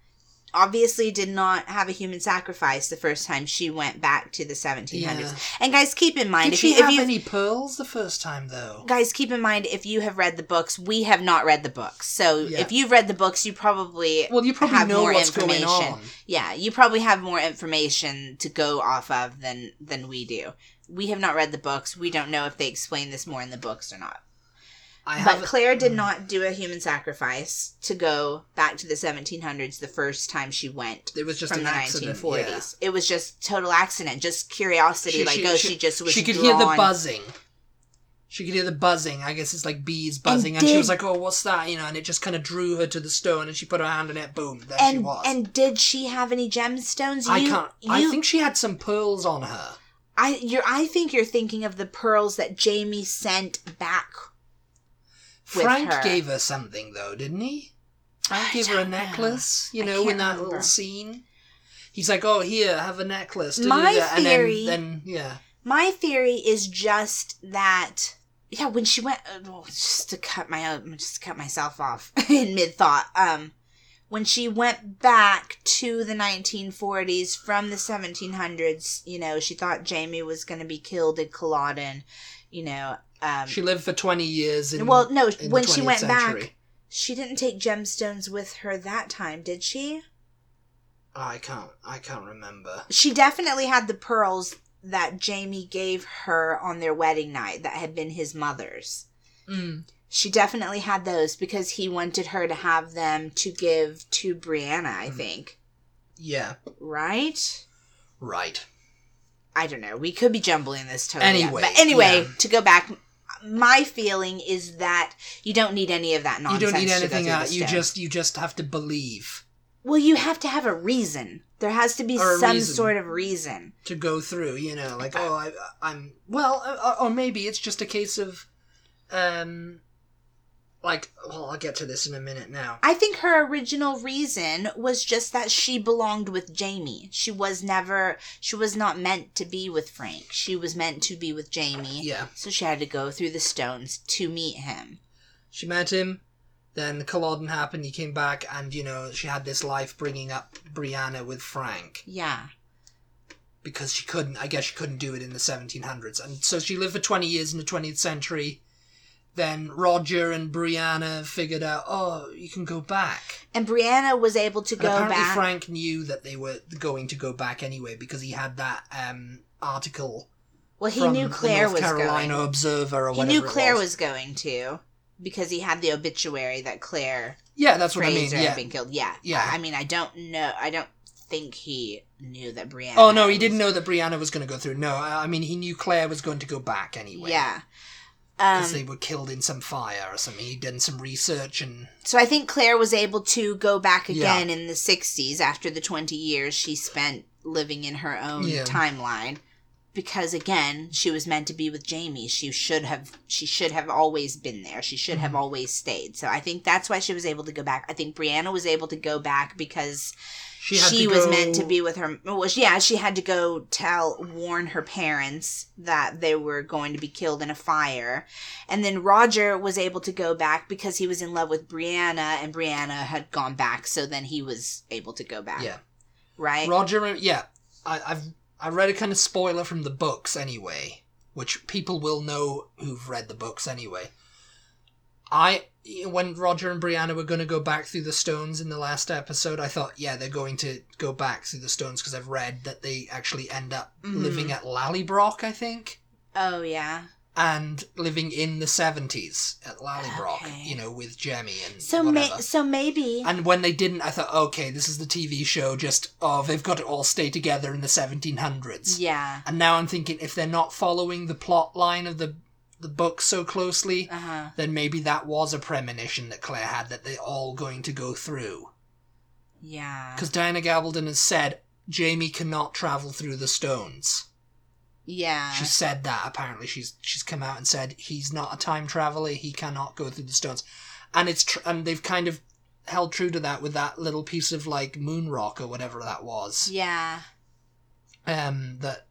[SPEAKER 2] obviously did not have a human sacrifice the first time she went back to the 1700s.
[SPEAKER 1] Yeah.
[SPEAKER 2] And guys, keep in mind
[SPEAKER 1] Did
[SPEAKER 2] if
[SPEAKER 1] she
[SPEAKER 2] you if
[SPEAKER 1] have
[SPEAKER 2] you
[SPEAKER 1] any pearls the first time though?
[SPEAKER 2] guys keep in mind if you have read the books, we have not read the books. So
[SPEAKER 1] Yeah.
[SPEAKER 2] if you've read the books, you probably
[SPEAKER 1] Well, you probably
[SPEAKER 2] have
[SPEAKER 1] know
[SPEAKER 2] more
[SPEAKER 1] what's going
[SPEAKER 2] information.
[SPEAKER 1] on.
[SPEAKER 2] yeah, you probably have more information to go off of than than we do. We have not read the books. We don't know if they explain this more in the books or not.
[SPEAKER 1] I
[SPEAKER 2] But Claire did mm. not do a human sacrifice to go back to the 1700s the first time she went
[SPEAKER 1] It was just
[SPEAKER 2] from
[SPEAKER 1] an
[SPEAKER 2] the
[SPEAKER 1] accident.
[SPEAKER 2] 1940s. It was just total accident, just curiosity.
[SPEAKER 1] She-
[SPEAKER 2] like,
[SPEAKER 1] she-
[SPEAKER 2] oh,
[SPEAKER 1] she-
[SPEAKER 2] she, just was.
[SPEAKER 1] She could hear the buzzing. She could hear the buzzing. I guess it's like bees buzzing, and,
[SPEAKER 2] did-
[SPEAKER 1] she was like, "Oh, what's that?" You know, and it just kind of drew her to the stone, and she put her hand in it. Boom, there she
[SPEAKER 2] And
[SPEAKER 1] was.
[SPEAKER 2] and did she have any gemstones?
[SPEAKER 1] I can't. I think she had some pearls on her.
[SPEAKER 2] I you're I think you're thinking of the pearls that Jamie sent back.
[SPEAKER 1] Frank
[SPEAKER 2] her.
[SPEAKER 1] gave her something though, didn't he? Frank
[SPEAKER 2] I
[SPEAKER 1] gave her a
[SPEAKER 2] don't know.
[SPEAKER 1] necklace. You know, in that
[SPEAKER 2] remember.
[SPEAKER 1] little scene. He's like, "Oh, here, have a necklace."
[SPEAKER 2] My
[SPEAKER 1] and
[SPEAKER 2] theory-
[SPEAKER 1] then, then yeah,
[SPEAKER 2] My theory is just that yeah, when she went uh, well, just to cut my just to cut myself off [LAUGHS] in mid thought. Um when she went back to the 1940s from the 1700s, you know, she thought Jamie was going to be killed at Culloden, you know. Um,
[SPEAKER 1] she lived for twenty years. In,
[SPEAKER 2] well, no,
[SPEAKER 1] in
[SPEAKER 2] when she went
[SPEAKER 1] century.
[SPEAKER 2] back, she didn't take gemstones with her that time, did she?
[SPEAKER 1] I can't. I can't remember.
[SPEAKER 2] She definitely had the pearls that Jamie gave her on their wedding night that had been his mother's.
[SPEAKER 1] Mm.
[SPEAKER 2] She definitely had those because he wanted her to have them to give to Brianna, I
[SPEAKER 1] Mhm.
[SPEAKER 2] think.
[SPEAKER 1] Yeah.
[SPEAKER 2] Right?
[SPEAKER 1] Right.
[SPEAKER 2] I don't know. We could be jumbling this totally. up.
[SPEAKER 1] Anyway,
[SPEAKER 2] But anyway,
[SPEAKER 1] yeah.
[SPEAKER 2] to go back, my feeling is that you don't need any of that nonsense.
[SPEAKER 1] You don't need anything
[SPEAKER 2] the
[SPEAKER 1] You just you just have to believe
[SPEAKER 2] Well, you have to have a reason. There has to be
[SPEAKER 1] Or
[SPEAKER 2] some sort of reason.
[SPEAKER 1] to go through. You know, like oh, I, I'm well, uh, or maybe it's just a case of, um, like well, I'll get to this in a minute now.
[SPEAKER 2] I think her original reason was just that she belonged with Jamie. She was never, she was not meant to be with Frank. She was meant to be with Jamie.
[SPEAKER 1] Yeah,
[SPEAKER 2] So she had to go through the stones to meet him.
[SPEAKER 1] she met him. Then the Culloden happened. He came back, and you know she had this life bringing up Brianna with Frank
[SPEAKER 2] Yeah.
[SPEAKER 1] because she couldn't. I guess she couldn't do it in the 1700s, and so she lived for 20 years in the 20th century. Then Roger and Brianna figured out, oh, you can go back.
[SPEAKER 2] And Brianna was able to
[SPEAKER 1] And
[SPEAKER 2] go
[SPEAKER 1] apparently
[SPEAKER 2] back.
[SPEAKER 1] Frank knew that they were going to go back anyway because he had that um, article
[SPEAKER 2] well, he knew
[SPEAKER 1] the
[SPEAKER 2] Claire
[SPEAKER 1] North
[SPEAKER 2] was
[SPEAKER 1] Carolina
[SPEAKER 2] going.
[SPEAKER 1] Observer or
[SPEAKER 2] He
[SPEAKER 1] whatever.
[SPEAKER 2] knew
[SPEAKER 1] it
[SPEAKER 2] Claire
[SPEAKER 1] was.
[SPEAKER 2] was going to because he had the obituary that Claire
[SPEAKER 1] Yeah, that's what I
[SPEAKER 2] Fraser
[SPEAKER 1] mean.
[SPEAKER 2] had
[SPEAKER 1] Yeah.
[SPEAKER 2] been killed. Yeah.
[SPEAKER 1] Yeah.
[SPEAKER 2] I mean, I don't know. I don't think he knew that Brianna.
[SPEAKER 1] Oh no, he didn't know that Brianna was going to go through. No, I mean he knew Claire was going to go back anyway.
[SPEAKER 2] Yeah.
[SPEAKER 1] Because
[SPEAKER 2] Um,
[SPEAKER 1] they were killed in some fire or something. He'd done some research and
[SPEAKER 2] so I think Claire was able to go back
[SPEAKER 1] Yeah.
[SPEAKER 2] again in the 60s after the 20 years she spent living in her own
[SPEAKER 1] Yeah.
[SPEAKER 2] timeline because again she was meant to be with Jamie. She should have she should have always been there. She should have
[SPEAKER 1] Mhm.
[SPEAKER 2] always stayed. So I think that's why she was able to go back. I think Brianna was able to go back because
[SPEAKER 1] she,
[SPEAKER 2] she, was
[SPEAKER 1] go-
[SPEAKER 2] meant to be with her well yeah she had to go tell warn her parents that they were going to be killed in a fire. And then roger was able to go back because he was in love with brianna and brianna had gone back. So then he was able to go back.
[SPEAKER 1] Yeah.
[SPEAKER 2] right?
[SPEAKER 1] Roger. Yeah, I, I've I read a kind of spoiler from the books anyway, which people will know who've read the books anyway. I when Roger and Brianna were going to go back through the stones in the last episode, I thought, yeah, they're going to go back through the stones because I've read that they actually end up
[SPEAKER 2] Mhm.
[SPEAKER 1] living at Lallybroch, I think,
[SPEAKER 2] oh yeah
[SPEAKER 1] and living in the seventies at Lallybroch,
[SPEAKER 2] Okay.
[SPEAKER 1] you know, with Jemmy and
[SPEAKER 2] so
[SPEAKER 1] whatever.
[SPEAKER 2] so maybe
[SPEAKER 1] And when they didn't, I thought, okay, this is the TV show. Just oh, they've got to all stay together in the 1700s.
[SPEAKER 2] yeah
[SPEAKER 1] And now I'm thinking, if they're not following the plot line of the the book so closely,
[SPEAKER 2] uh-huh
[SPEAKER 1] then maybe that was a premonition that Claire had that they're all going to go through.
[SPEAKER 2] yeah
[SPEAKER 1] Because Diana Gabaldon has said Jamie cannot travel through the stones.
[SPEAKER 2] Yeah
[SPEAKER 1] She said that apparently. She's she's come out and said he's not a time traveler. He cannot go through the stones, and it's tr- and they've kind of held true to that with that little piece of like moon rock or whatever that was.
[SPEAKER 2] yeah
[SPEAKER 1] Um, that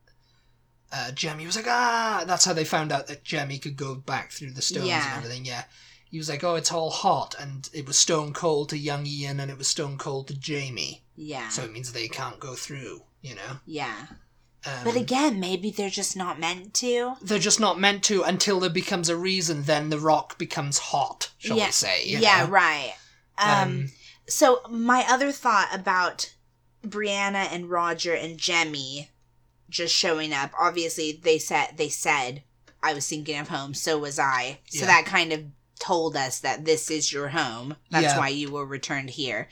[SPEAKER 1] uh, Jemmy was like ah. That's how they found out that Jemmy could go back through the stones
[SPEAKER 2] Yeah.
[SPEAKER 1] and everything. Yeah. He was like, oh, it's all hot, and it was stone cold to young Ian, and it was stone cold to Jamie.
[SPEAKER 2] yeah
[SPEAKER 1] So it means they can't go through, you know.
[SPEAKER 2] yeah
[SPEAKER 1] Um,
[SPEAKER 2] but again maybe they're just not meant to
[SPEAKER 1] they're just not meant to until there becomes a reason. Then the rock becomes hot, shall
[SPEAKER 2] Yeah,
[SPEAKER 1] we say?
[SPEAKER 2] yeah
[SPEAKER 1] know?
[SPEAKER 2] right um,
[SPEAKER 1] Um,
[SPEAKER 2] so my other thought about brianna and roger and jemmy just showing up obviously they said they said i was thinking of home so was i so
[SPEAKER 1] Yeah.
[SPEAKER 2] that kind of told us that this is your home that's
[SPEAKER 1] Yeah.
[SPEAKER 2] why you were returned here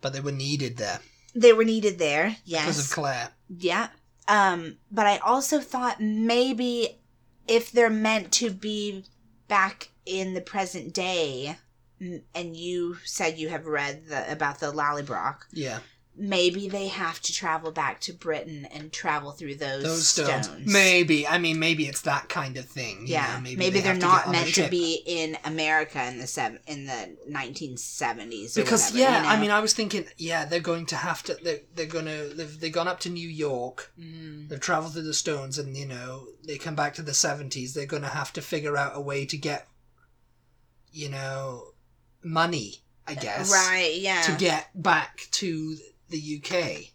[SPEAKER 1] but they were needed there
[SPEAKER 2] they were needed there Yes,
[SPEAKER 1] because of Claire.
[SPEAKER 2] Yeah. Um but i also thought maybe if they're meant to be back in the present day and you said you have read the, about the Lallybroch,
[SPEAKER 1] Yeah,
[SPEAKER 2] maybe they have to travel back to Britain and travel through those,
[SPEAKER 1] those stones.
[SPEAKER 2] stones.
[SPEAKER 1] Maybe. I mean, maybe it's that kind of thing. you
[SPEAKER 2] Yeah,
[SPEAKER 1] know,
[SPEAKER 2] maybe,
[SPEAKER 1] they
[SPEAKER 2] they're not
[SPEAKER 1] get on a
[SPEAKER 2] meant to be in America in the seven in the 1970s. Or
[SPEAKER 1] Because
[SPEAKER 2] whatever,
[SPEAKER 1] yeah,
[SPEAKER 2] you know?
[SPEAKER 1] I mean, I was thinking, yeah, they're going to have to. They're, they're gonna. They've they gone up to New York.
[SPEAKER 2] Mm,
[SPEAKER 1] They've traveled through the stones, and you know they come back to the seventies. They're gonna have to figure out a way to get, you know, money. I guess
[SPEAKER 2] right? Yeah,
[SPEAKER 1] to get back to the UK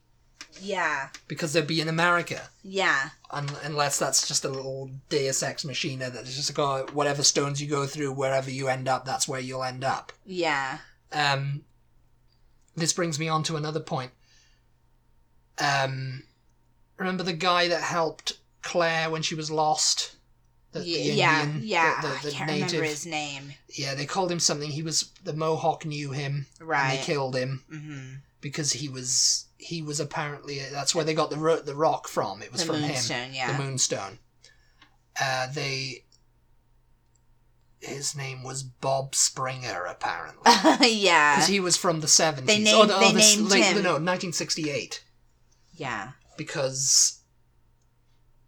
[SPEAKER 2] yeah,
[SPEAKER 1] because they'd be in America.
[SPEAKER 2] yeah,
[SPEAKER 1] Un- unless that's just a little Deus Ex Machina that's just like, oh, whatever stones you go through, wherever you end up, that's where you'll end up.
[SPEAKER 2] yeah.
[SPEAKER 1] Um, this brings me on to another point. Um, remember the guy that helped Claire when she was lost? The, the
[SPEAKER 2] Ye- yeah, yeah.
[SPEAKER 1] the,
[SPEAKER 2] I can't
[SPEAKER 1] native.
[SPEAKER 2] remember his name.
[SPEAKER 1] Yeah, they called him something. He was the Mohawk knew him, and
[SPEAKER 2] Right.
[SPEAKER 1] they killed him
[SPEAKER 2] mm-hmm.
[SPEAKER 1] Because he was he was apparently that's where they got the ro- the rock from. It was
[SPEAKER 2] The
[SPEAKER 1] from him
[SPEAKER 2] moonstone. Yeah.
[SPEAKER 1] the moonstone. Uh, they. His name was Bob Springer, apparently, [LAUGHS]
[SPEAKER 2] yeah.
[SPEAKER 1] because he was from the seventies.
[SPEAKER 2] They named- they
[SPEAKER 1] the s-
[SPEAKER 2] named
[SPEAKER 1] late,
[SPEAKER 2] him.
[SPEAKER 1] No, nineteen sixty-eight.
[SPEAKER 2] yeah.
[SPEAKER 1] Because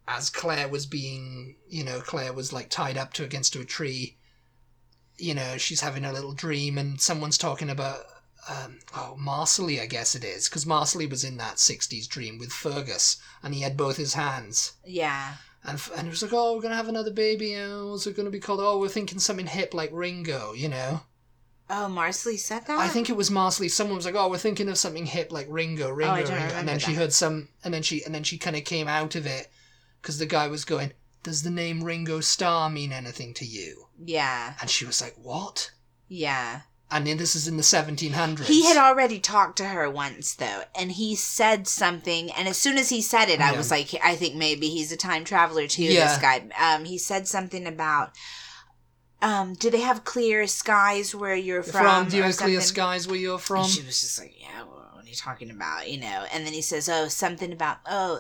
[SPEAKER 1] as Claire was being, you know, Claire was like tied up to against to a tree. You know, she's having a little dream, and someone's talking about. Um, oh, Marsali, I guess it is, because Marsali was in that '60s dream with Fergus, and he had both his hands.
[SPEAKER 2] Yeah.
[SPEAKER 1] And, and it was like, oh, we're going to have another baby. Oh, what's it going to be called? Oh, we're thinking something hip like Ringo, you know?
[SPEAKER 2] Oh, Marsali said that.
[SPEAKER 1] I think it was Marsali. Someone was like, oh, we're thinking of something hip like Ringo, Ringo,
[SPEAKER 2] Oh, I don't
[SPEAKER 1] Ringo. And then she heard some, and then she, and then she kind of came out of it because the guy was going, does the name Ringo Starr mean anything to you?
[SPEAKER 2] Yeah.
[SPEAKER 1] And she was like, what?
[SPEAKER 2] Yeah.
[SPEAKER 1] And then this is in the 1700s.
[SPEAKER 2] He had already talked to her once though, and he said something. And as soon as he said it, I
[SPEAKER 1] Yeah.
[SPEAKER 2] was like, I think maybe he's a time traveler too.
[SPEAKER 1] Yeah.
[SPEAKER 2] This guy. Um, he said something about. Um, do they have clear skies where you're
[SPEAKER 1] from,
[SPEAKER 2] from?
[SPEAKER 1] do you have clear skies where you're from?
[SPEAKER 2] And she was just like, yeah, what are you talking about? You know, and then he says, oh, something about, oh,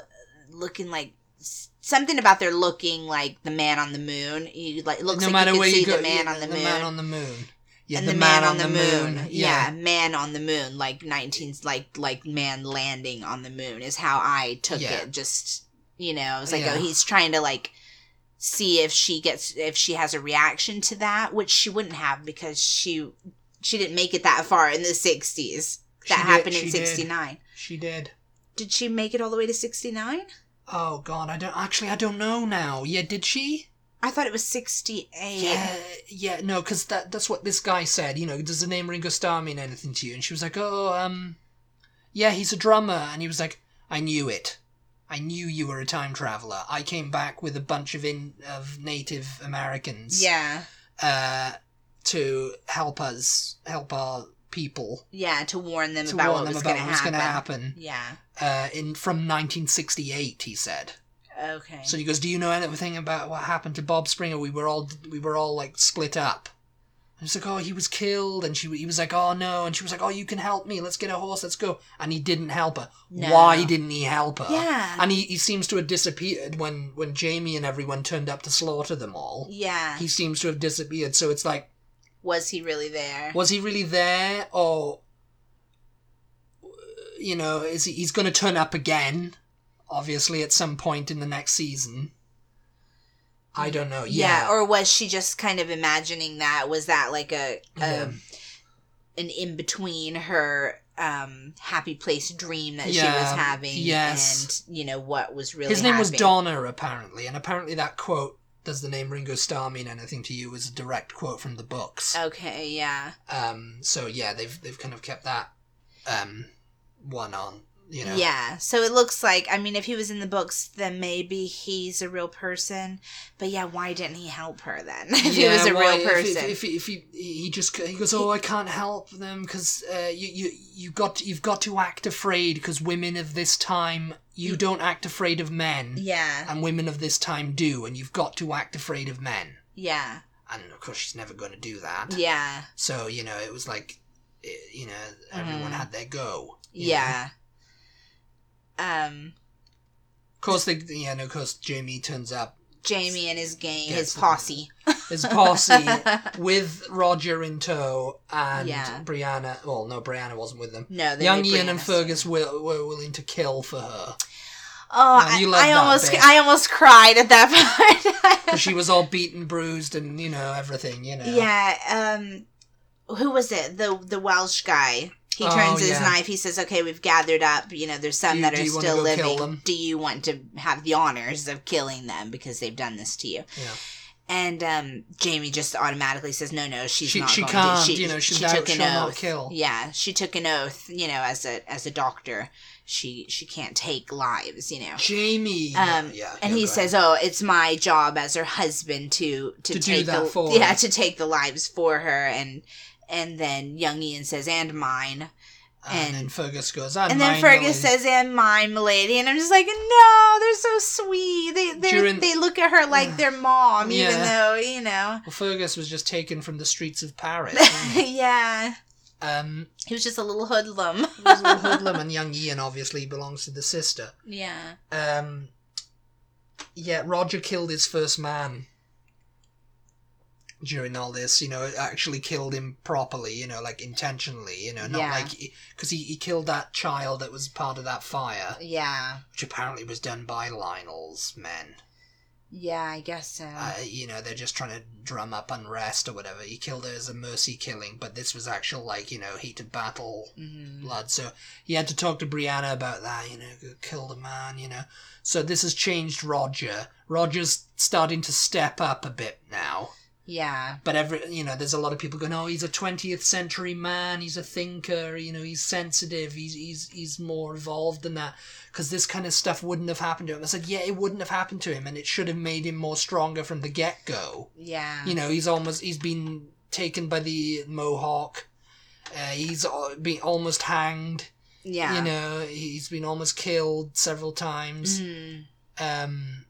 [SPEAKER 2] looking like something about their looking like the man on the moon. You like looks
[SPEAKER 1] no
[SPEAKER 2] like
[SPEAKER 1] matter
[SPEAKER 2] you
[SPEAKER 1] where
[SPEAKER 2] see
[SPEAKER 1] you go,
[SPEAKER 2] the man
[SPEAKER 1] yeah,
[SPEAKER 2] on the,
[SPEAKER 1] the
[SPEAKER 2] moon.
[SPEAKER 1] man on the moon. Yeah,
[SPEAKER 2] and the, man, on the moon. Yeah. man on the moon, like nineteen, like like man landing on the moon is how I took
[SPEAKER 1] Yeah.
[SPEAKER 2] it. Just you know, it was like oh,
[SPEAKER 1] Yeah.
[SPEAKER 2] oh, he's trying to like see if she gets if she has a reaction to that, which she wouldn't have because she she didn't make it that far in the sixties. That
[SPEAKER 1] did-
[SPEAKER 2] happened
[SPEAKER 1] she
[SPEAKER 2] in
[SPEAKER 1] did.
[SPEAKER 2] sixty nine.
[SPEAKER 1] She did.
[SPEAKER 2] Did she make it all the way to sixty nine?
[SPEAKER 1] Oh God, I don't actually. I don't know now. Yeah, did she?
[SPEAKER 2] I thought it was sixty eight.
[SPEAKER 1] Yeah, yeah, no, because that that's what this guy said. You know, does the name Ringo Starr mean anything to you? And she was like, oh, um, yeah, he's a drummer. And he was like, I knew it. I knew you were a time traveler. I came back with a bunch of in of Native Americans.
[SPEAKER 2] Yeah.
[SPEAKER 1] Uh, to help us, help our people.
[SPEAKER 2] Yeah, to warn them
[SPEAKER 1] to
[SPEAKER 2] about
[SPEAKER 1] warn
[SPEAKER 2] what
[SPEAKER 1] them
[SPEAKER 2] was going to happen.
[SPEAKER 1] going to happen.
[SPEAKER 2] Yeah.
[SPEAKER 1] Uh, in from 1968, he said.
[SPEAKER 2] Okay.
[SPEAKER 1] So he goes, "Do you know anything about what happened to Bob Springer? We were all we were all like split up." And he's like, "Oh, he was killed," and she he was like, "Oh no," and she was like, "Oh, you can help me. Let's get a horse. Let's go." And he didn't help her.
[SPEAKER 2] No.
[SPEAKER 1] Why didn't he help her?
[SPEAKER 2] Yeah.
[SPEAKER 1] And he, he seems to have disappeared when when Jamie and everyone turned up to slaughter them all.
[SPEAKER 2] yeah.
[SPEAKER 1] He seems to have disappeared. So it's like,
[SPEAKER 2] was he really there?
[SPEAKER 1] was he really there, or you know, is he? He's going to turn up again, obviously, at some point in the next season. I don't know.
[SPEAKER 2] yeah.
[SPEAKER 1] Yeah,
[SPEAKER 2] or was she just kind of imagining that? Was that like a, a
[SPEAKER 1] Yeah.
[SPEAKER 2] an in between her um happy place dream that she was having
[SPEAKER 1] yes.
[SPEAKER 2] and you know what was really
[SPEAKER 1] his name was
[SPEAKER 2] happening?
[SPEAKER 1] Donner, apparently, and apparently that quote. Does the name Ringo Starr mean anything to you? Was a direct quote from the books.
[SPEAKER 2] Okay, yeah.
[SPEAKER 1] Um, so yeah, they've they've kind of kept that um, one on. You know.
[SPEAKER 2] Yeah. So it looks like I mean if he was in the books then maybe he's a real person. But yeah, why didn't he help her then? [LAUGHS] if he was a
[SPEAKER 1] why-
[SPEAKER 2] real person.
[SPEAKER 1] If, if, if he he just he goes, oh, I can't help them because uh, you you you got you've got to act afraid because women of this time you don't act afraid of men,
[SPEAKER 2] yeah.
[SPEAKER 1] and women of this time do, and you've got to act afraid of men.
[SPEAKER 2] Yeah.
[SPEAKER 1] And of course, she's never going to do that.
[SPEAKER 2] Yeah.
[SPEAKER 1] So you know, it was like, eh, you know, everyone
[SPEAKER 2] Mhm.
[SPEAKER 1] had their go. Yeah. know.
[SPEAKER 2] Um
[SPEAKER 1] Of course, they yeah, and of course, Jamie turns up
[SPEAKER 2] Jamie and his gang, his posse.
[SPEAKER 1] his posse [LAUGHS] with Roger in tow and
[SPEAKER 2] Yeah.
[SPEAKER 1] Brianna. Well, no, Brianna wasn't with them.
[SPEAKER 2] no, they
[SPEAKER 1] Young
[SPEAKER 2] made
[SPEAKER 1] Ian and
[SPEAKER 2] Brianna
[SPEAKER 1] Fergus were, were willing to kill for her.
[SPEAKER 2] Oh,
[SPEAKER 1] you
[SPEAKER 2] I, I
[SPEAKER 1] that
[SPEAKER 2] almost,
[SPEAKER 1] bit.
[SPEAKER 2] I almost cried at that [LAUGHS] part.
[SPEAKER 1] she was all beaten, bruised, and you know everything. You know.
[SPEAKER 2] yeah. Um, who was it? The the Welsh guy. He
[SPEAKER 1] Oh,
[SPEAKER 2] turns his
[SPEAKER 1] yeah.
[SPEAKER 2] knife. He says, "Okay, we've gathered up. You know, there's some
[SPEAKER 1] you-
[SPEAKER 2] that are still living. Do you want to have the honors of killing them because they've done this to you?"
[SPEAKER 1] Yeah.
[SPEAKER 2] And um, Jamie just automatically says, "No, no, she's
[SPEAKER 1] She-
[SPEAKER 2] not
[SPEAKER 1] she
[SPEAKER 2] going
[SPEAKER 1] can't,
[SPEAKER 2] to." She,
[SPEAKER 1] you know, she,
[SPEAKER 2] she took an oath.
[SPEAKER 1] kill.
[SPEAKER 2] Yeah, she took an oath. You know, as a as a doctor, she she can't take lives. You know.
[SPEAKER 1] Jamie.
[SPEAKER 2] Um,
[SPEAKER 1] yeah.
[SPEAKER 2] and
[SPEAKER 1] yeah,
[SPEAKER 2] he says. "Oh, it's my job as her husband to to,
[SPEAKER 1] To
[SPEAKER 2] take the
[SPEAKER 1] for
[SPEAKER 2] yeah
[SPEAKER 1] her."
[SPEAKER 2] to take the lives for her." And and then young Ian says, "And mine."
[SPEAKER 1] and,
[SPEAKER 2] and-
[SPEAKER 1] then Fergus goes, and,
[SPEAKER 2] And then Fergus
[SPEAKER 1] Millie."
[SPEAKER 2] says, "And mine, milady." And I'm just like, "No, they're so sweet. They they
[SPEAKER 1] During-
[SPEAKER 2] they look at her like their [SIGHS] mom, even though you know."
[SPEAKER 1] Well, Fergus was just taken from the streets of Paris. [LAUGHS]
[SPEAKER 2] yeah,
[SPEAKER 1] um,
[SPEAKER 2] he was just a little hoodlum.
[SPEAKER 1] he was a little hoodlum, [LAUGHS] and young Ian obviously belongs to the sister.
[SPEAKER 2] yeah.
[SPEAKER 1] Um, yeah, Roger killed his first man during all this. You know, actually killed him properly. You know, like intentionally. You know, not
[SPEAKER 2] Yeah.
[SPEAKER 1] like because he, he killed that child that was part of that fire,
[SPEAKER 2] Yeah.
[SPEAKER 1] which apparently was done by Lionel's men.
[SPEAKER 2] Yeah, I guess so.
[SPEAKER 1] Uh, you know, they're just trying to drum up unrest or whatever. He killed her as a mercy killing, but this was actual like you know heated battle
[SPEAKER 2] Mhm.
[SPEAKER 1] blood. So he had to talk to Brianna about that, you know, killed a man, you know. So this has changed Roger. Roger's starting to step up a bit now.
[SPEAKER 2] Yeah.
[SPEAKER 1] But every, you know, there's a lot of people going, "Oh, he's a 20th century man. He's a thinker. You know, he's sensitive. He's he's he's more evolved than that." Because this kind of stuff wouldn't have happened to him. I said, "Yeah, it wouldn't have happened to him, and it should have made him more stronger from the get go."
[SPEAKER 2] Yeah.
[SPEAKER 1] You know, he's almost he's been taken by the Mohawk. Uh, he's been almost hanged.
[SPEAKER 2] yeah.
[SPEAKER 1] You know, he's been almost killed several times.
[SPEAKER 2] Mhm.
[SPEAKER 1] Um,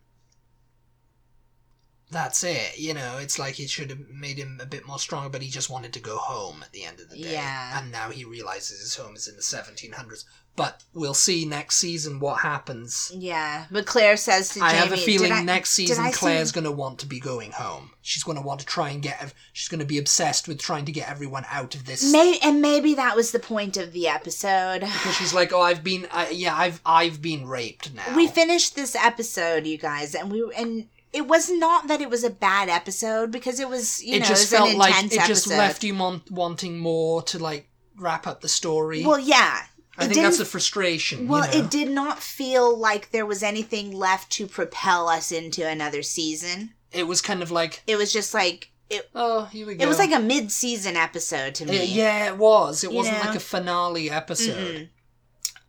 [SPEAKER 1] that's it. You know, it's like it should have made him a bit more stronger, but he just wanted to go home at the end of the day.
[SPEAKER 2] Yeah.
[SPEAKER 1] And now he realizes his home is in the 1700s. But we'll see next season what happens.
[SPEAKER 2] Yeah, but Claire says to Jamie,
[SPEAKER 1] I have a feeling
[SPEAKER 2] I-
[SPEAKER 1] next season
[SPEAKER 2] I see-
[SPEAKER 1] Claire's going to want to be going home. She's going to want to try and get. She's going to be obsessed with trying to get everyone out of this.
[SPEAKER 2] May- and maybe that was the point of the episode. [LAUGHS]
[SPEAKER 1] because she's like, oh, I've been, I, yeah, I've, I've been raped now.
[SPEAKER 2] We finished this episode, you guys, and we and it was not that it was a bad episode because it was you
[SPEAKER 1] it
[SPEAKER 2] know
[SPEAKER 1] just
[SPEAKER 2] it
[SPEAKER 1] felt like it
[SPEAKER 2] episode.
[SPEAKER 1] just left you mon- wanting more to like wrap up the story.
[SPEAKER 2] Well, yeah.
[SPEAKER 1] I
[SPEAKER 2] it
[SPEAKER 1] think that's the frustration.
[SPEAKER 2] Well,
[SPEAKER 1] you know?
[SPEAKER 2] it did not feel like there was anything left to propel us into another season.
[SPEAKER 1] It was kind of like,
[SPEAKER 2] It was just like it.
[SPEAKER 1] oh, here we go.
[SPEAKER 2] It was like a mid-season episode to me.
[SPEAKER 1] Uh, yeah, it was. It
[SPEAKER 2] You
[SPEAKER 1] wasn't
[SPEAKER 2] know?
[SPEAKER 1] like a finale episode.
[SPEAKER 2] Mm-mm.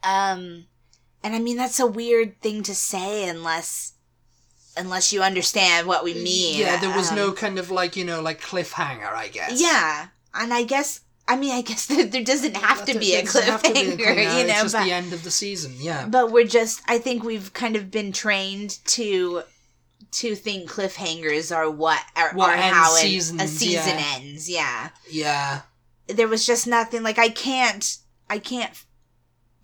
[SPEAKER 2] Um, and I mean that's a weird thing to say unless unless you understand what we mean.
[SPEAKER 1] Yeah, there was
[SPEAKER 2] Um,
[SPEAKER 1] no kind of like you know like cliffhanger. I guess.
[SPEAKER 2] Yeah, and I guess I mean I guess [LAUGHS] there, there doesn't have to be a
[SPEAKER 1] doesn't have to be a
[SPEAKER 2] cliffhanger, [LAUGHS] you know.
[SPEAKER 1] It's just
[SPEAKER 2] But
[SPEAKER 1] the end of the season. Yeah.
[SPEAKER 2] but we're just I think we've kind of been trained to to think cliffhangers are what are,
[SPEAKER 1] What
[SPEAKER 2] are how an- a season
[SPEAKER 1] yeah.
[SPEAKER 2] ends. Yeah,
[SPEAKER 1] Yeah.
[SPEAKER 2] there was just nothing like I can't I can't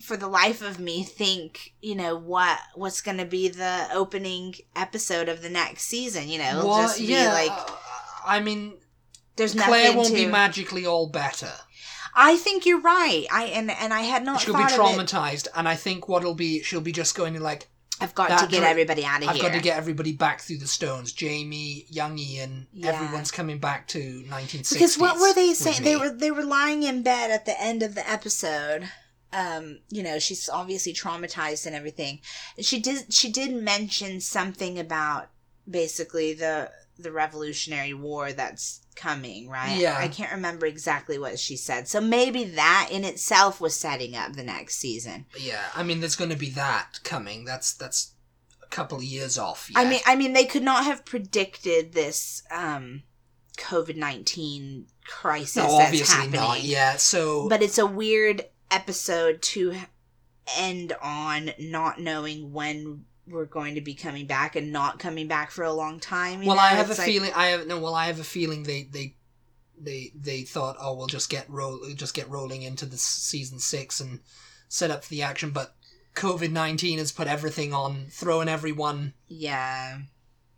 [SPEAKER 2] for the life of me think you know what what's going to be the opening episode of the next season. You know,
[SPEAKER 1] Well,
[SPEAKER 2] just be
[SPEAKER 1] yeah.
[SPEAKER 2] like
[SPEAKER 1] uh, I mean,
[SPEAKER 2] there's
[SPEAKER 1] Claire won't
[SPEAKER 2] to.
[SPEAKER 1] be magically all better.
[SPEAKER 2] I think you're right. I and and I had not
[SPEAKER 1] She'll be
[SPEAKER 2] thought of it.
[SPEAKER 1] traumatized, and I think what'll be she'll be just going to like
[SPEAKER 2] I've got to get
[SPEAKER 1] dra-
[SPEAKER 2] everybody out of here.
[SPEAKER 1] I've got to get everybody back through the stones. Jamie, young Ian,
[SPEAKER 2] Yeah.
[SPEAKER 1] everyone's coming back to 1960s.
[SPEAKER 2] because what were they saying? They were they were lying in bed at the end of the episode. Um, you know, she's obviously traumatized and everything. She did she did mention something about basically the the Revolutionary War that's coming, right?
[SPEAKER 1] Yeah.
[SPEAKER 2] I can't remember exactly what she said. So maybe that in itself was setting up the next season.
[SPEAKER 1] Yeah, I mean, there's going to be that coming. That's that's a couple of years off.
[SPEAKER 2] I mean, I mean, they could not have predicted this um, COVID nineteen crisis
[SPEAKER 1] no,
[SPEAKER 2] that's
[SPEAKER 1] obviously
[SPEAKER 2] happening.
[SPEAKER 1] not. Yeah, so
[SPEAKER 2] But it's a weird episode to end on not knowing when we're going to be coming back and not coming back for a long time.
[SPEAKER 1] well,
[SPEAKER 2] know?
[SPEAKER 1] I have a
[SPEAKER 2] like-
[SPEAKER 1] feeling. I have no. Well, I have a feeling they they they they thought, oh, we'll just get roll just get rolling into the season six and set up for the action. But COVID nineteen has put everything on, throwing everyone
[SPEAKER 2] Yeah.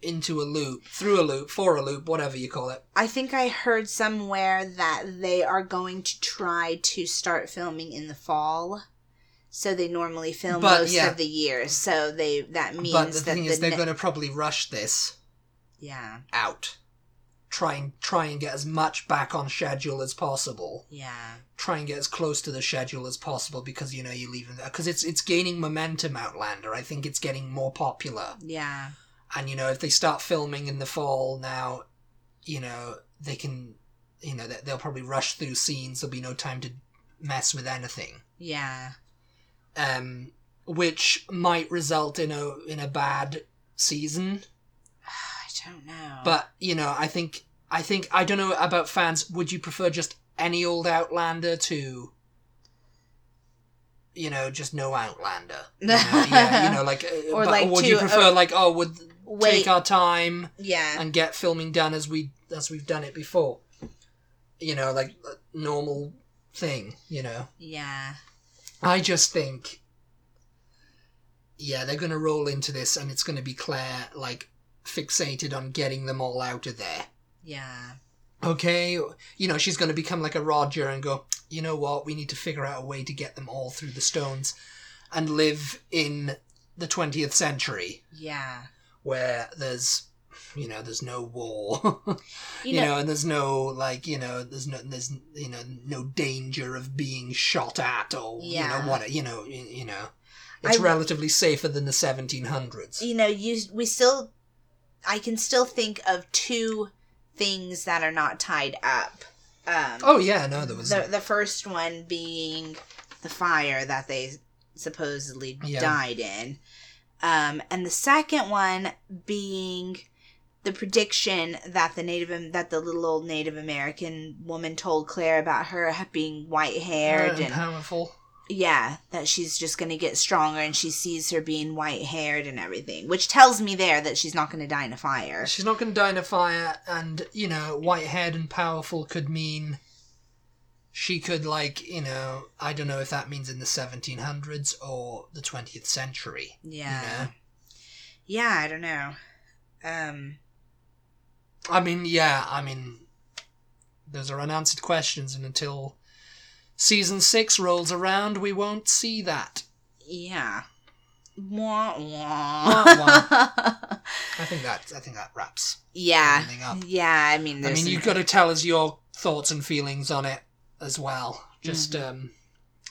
[SPEAKER 1] Into a loop, through a loop, for a loop, whatever you call it.
[SPEAKER 2] I think I heard somewhere that they are going to try to start filming in the fall. So they normally film
[SPEAKER 1] But,
[SPEAKER 2] most
[SPEAKER 1] yeah.
[SPEAKER 2] of the year. So they that means
[SPEAKER 1] but the
[SPEAKER 2] that
[SPEAKER 1] thing
[SPEAKER 2] the
[SPEAKER 1] is, they're
[SPEAKER 2] ne-
[SPEAKER 1] going to probably rush this
[SPEAKER 2] yeah
[SPEAKER 1] out. Try and try and get as much back on schedule as possible.
[SPEAKER 2] yeah
[SPEAKER 1] Try and get as close to the schedule as possible because you know you're leaving because it's it's gaining momentum. Outlander, I think it's getting more popular,
[SPEAKER 2] yeah
[SPEAKER 1] and you know if they start filming in the fall now, you know they can, you know they- they'll probably rush through scenes. There'll be no time to mess with anything.
[SPEAKER 2] yeah
[SPEAKER 1] um, which might result in a in a bad season. [SIGHS]
[SPEAKER 2] I don't know.
[SPEAKER 1] But you know, I think I think I don't know about fans. Would you prefer just any old Outlander to, you know, just no Outlander? [LAUGHS] You know, yeah, you know, like,
[SPEAKER 2] Or like
[SPEAKER 1] would you prefer
[SPEAKER 2] uh,
[SPEAKER 1] like oh, would
[SPEAKER 2] wait.
[SPEAKER 1] take our time
[SPEAKER 2] yeah.
[SPEAKER 1] and get filming done as we as we've done it before? You know, like a normal thing. You know.
[SPEAKER 2] Yeah.
[SPEAKER 1] I just think, yeah, they're going to roll into this, and it's going to be Claire like fixated on getting them all out of there.
[SPEAKER 2] Yeah.
[SPEAKER 1] Okay, you know she's going to become like a Roger and go, you know what? We need to figure out a way to get them all through the stones, and live in the twentieth century
[SPEAKER 2] Yeah.
[SPEAKER 1] Where there's. You know, there's no war. [LAUGHS]
[SPEAKER 2] You,
[SPEAKER 1] you
[SPEAKER 2] know,
[SPEAKER 1] know, and there's no like, you know, there's no, there's you know, no danger of being shot at or
[SPEAKER 2] Yeah.
[SPEAKER 1] you know what, you know, you, you know, it's
[SPEAKER 2] I-
[SPEAKER 1] relatively safer than the 1700s.
[SPEAKER 2] you know, you we still I can still think of two things that are not tied up. Um
[SPEAKER 1] Oh yeah, no, there was
[SPEAKER 2] the the first one being the fire that they supposedly
[SPEAKER 1] Yeah.
[SPEAKER 2] died in. Um and the second one being the prediction that the native that the little old Native American woman told Claire about her being white haired
[SPEAKER 1] Uh,
[SPEAKER 2] and
[SPEAKER 1] powerful.
[SPEAKER 2] Yeah, that she's just going to get stronger and she sees her being white haired and everything, which tells me there that she's not going to die in a fire.
[SPEAKER 1] She's not going to die in a fire, and, you know, white haired and powerful could mean she could, like, you know, I don't know if that means in the 1700s or the 20th century.
[SPEAKER 2] Yeah.
[SPEAKER 1] You know?
[SPEAKER 2] Yeah, I don't know. Um,
[SPEAKER 1] I mean, yeah, I mean, those are unanswered questions, and until season six rolls around, we won't see that.
[SPEAKER 2] yeah. Wah,
[SPEAKER 1] Wah,
[SPEAKER 2] wah. [LAUGHS]
[SPEAKER 1] I think that I think that wraps.
[SPEAKER 2] yeah.
[SPEAKER 1] Up.
[SPEAKER 2] Yeah, I mean,
[SPEAKER 1] I mean,
[SPEAKER 2] some-
[SPEAKER 1] you've got to tell us your thoughts and feelings on it as well. Just
[SPEAKER 2] Mm-hmm.
[SPEAKER 1] um,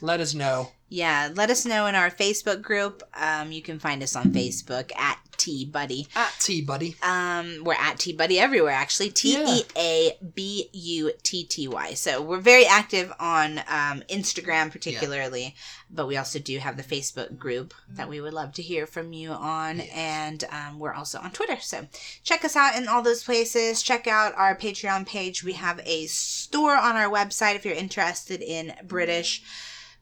[SPEAKER 1] let us know.
[SPEAKER 2] Yeah, let us know in our Facebook group. Um, you can find us on Facebook at Tea Butty.
[SPEAKER 1] At Tea Butty.
[SPEAKER 2] Um, we're at Tea Butty everywhere, actually. T E A B U T T Y. So we're very active on um, Instagram, particularly, but we also do have the Facebook group that we would love to hear from you on,
[SPEAKER 1] Yes.
[SPEAKER 2] and um, we're also on Twitter. So check us out in all those places. Check out our Patreon page. We have a store on our website if you're interested in British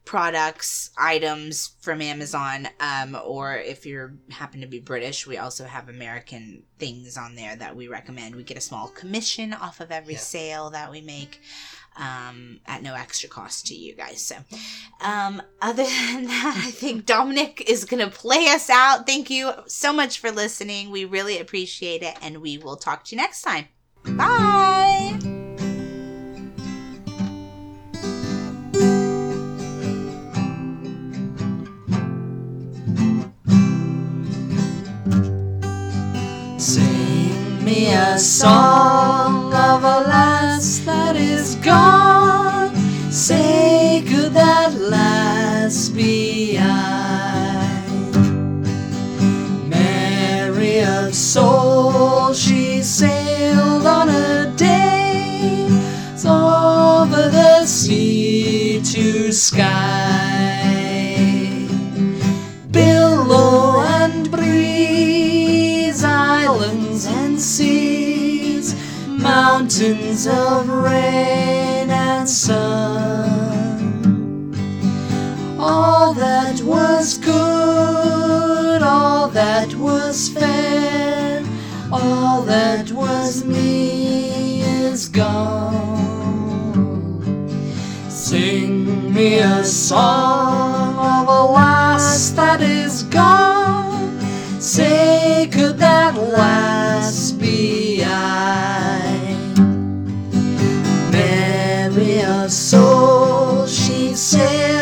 [SPEAKER 2] products, items from Amazon, um, or if you happen to be British, we also have American things on there that we recommend. We get a small commission off of every
[SPEAKER 1] Yeah.
[SPEAKER 2] sale that we make. Um, at no extra cost to you guys. So, um, other [LAUGHS] than that, I think Dominic is going to play us out. Thank you so much for listening. We really appreciate it, and we will talk to you next time. Bye.
[SPEAKER 1] Me a song of a lass that is gone. Say, could that lass be I? Mary of soul, she sailed on a day over the sea to Skye mountains of rain and sun. All that was good, all that was fair, all that was me is gone. Sing me a song of a lass that is gone. Say, could that lass be I? Soul, she said.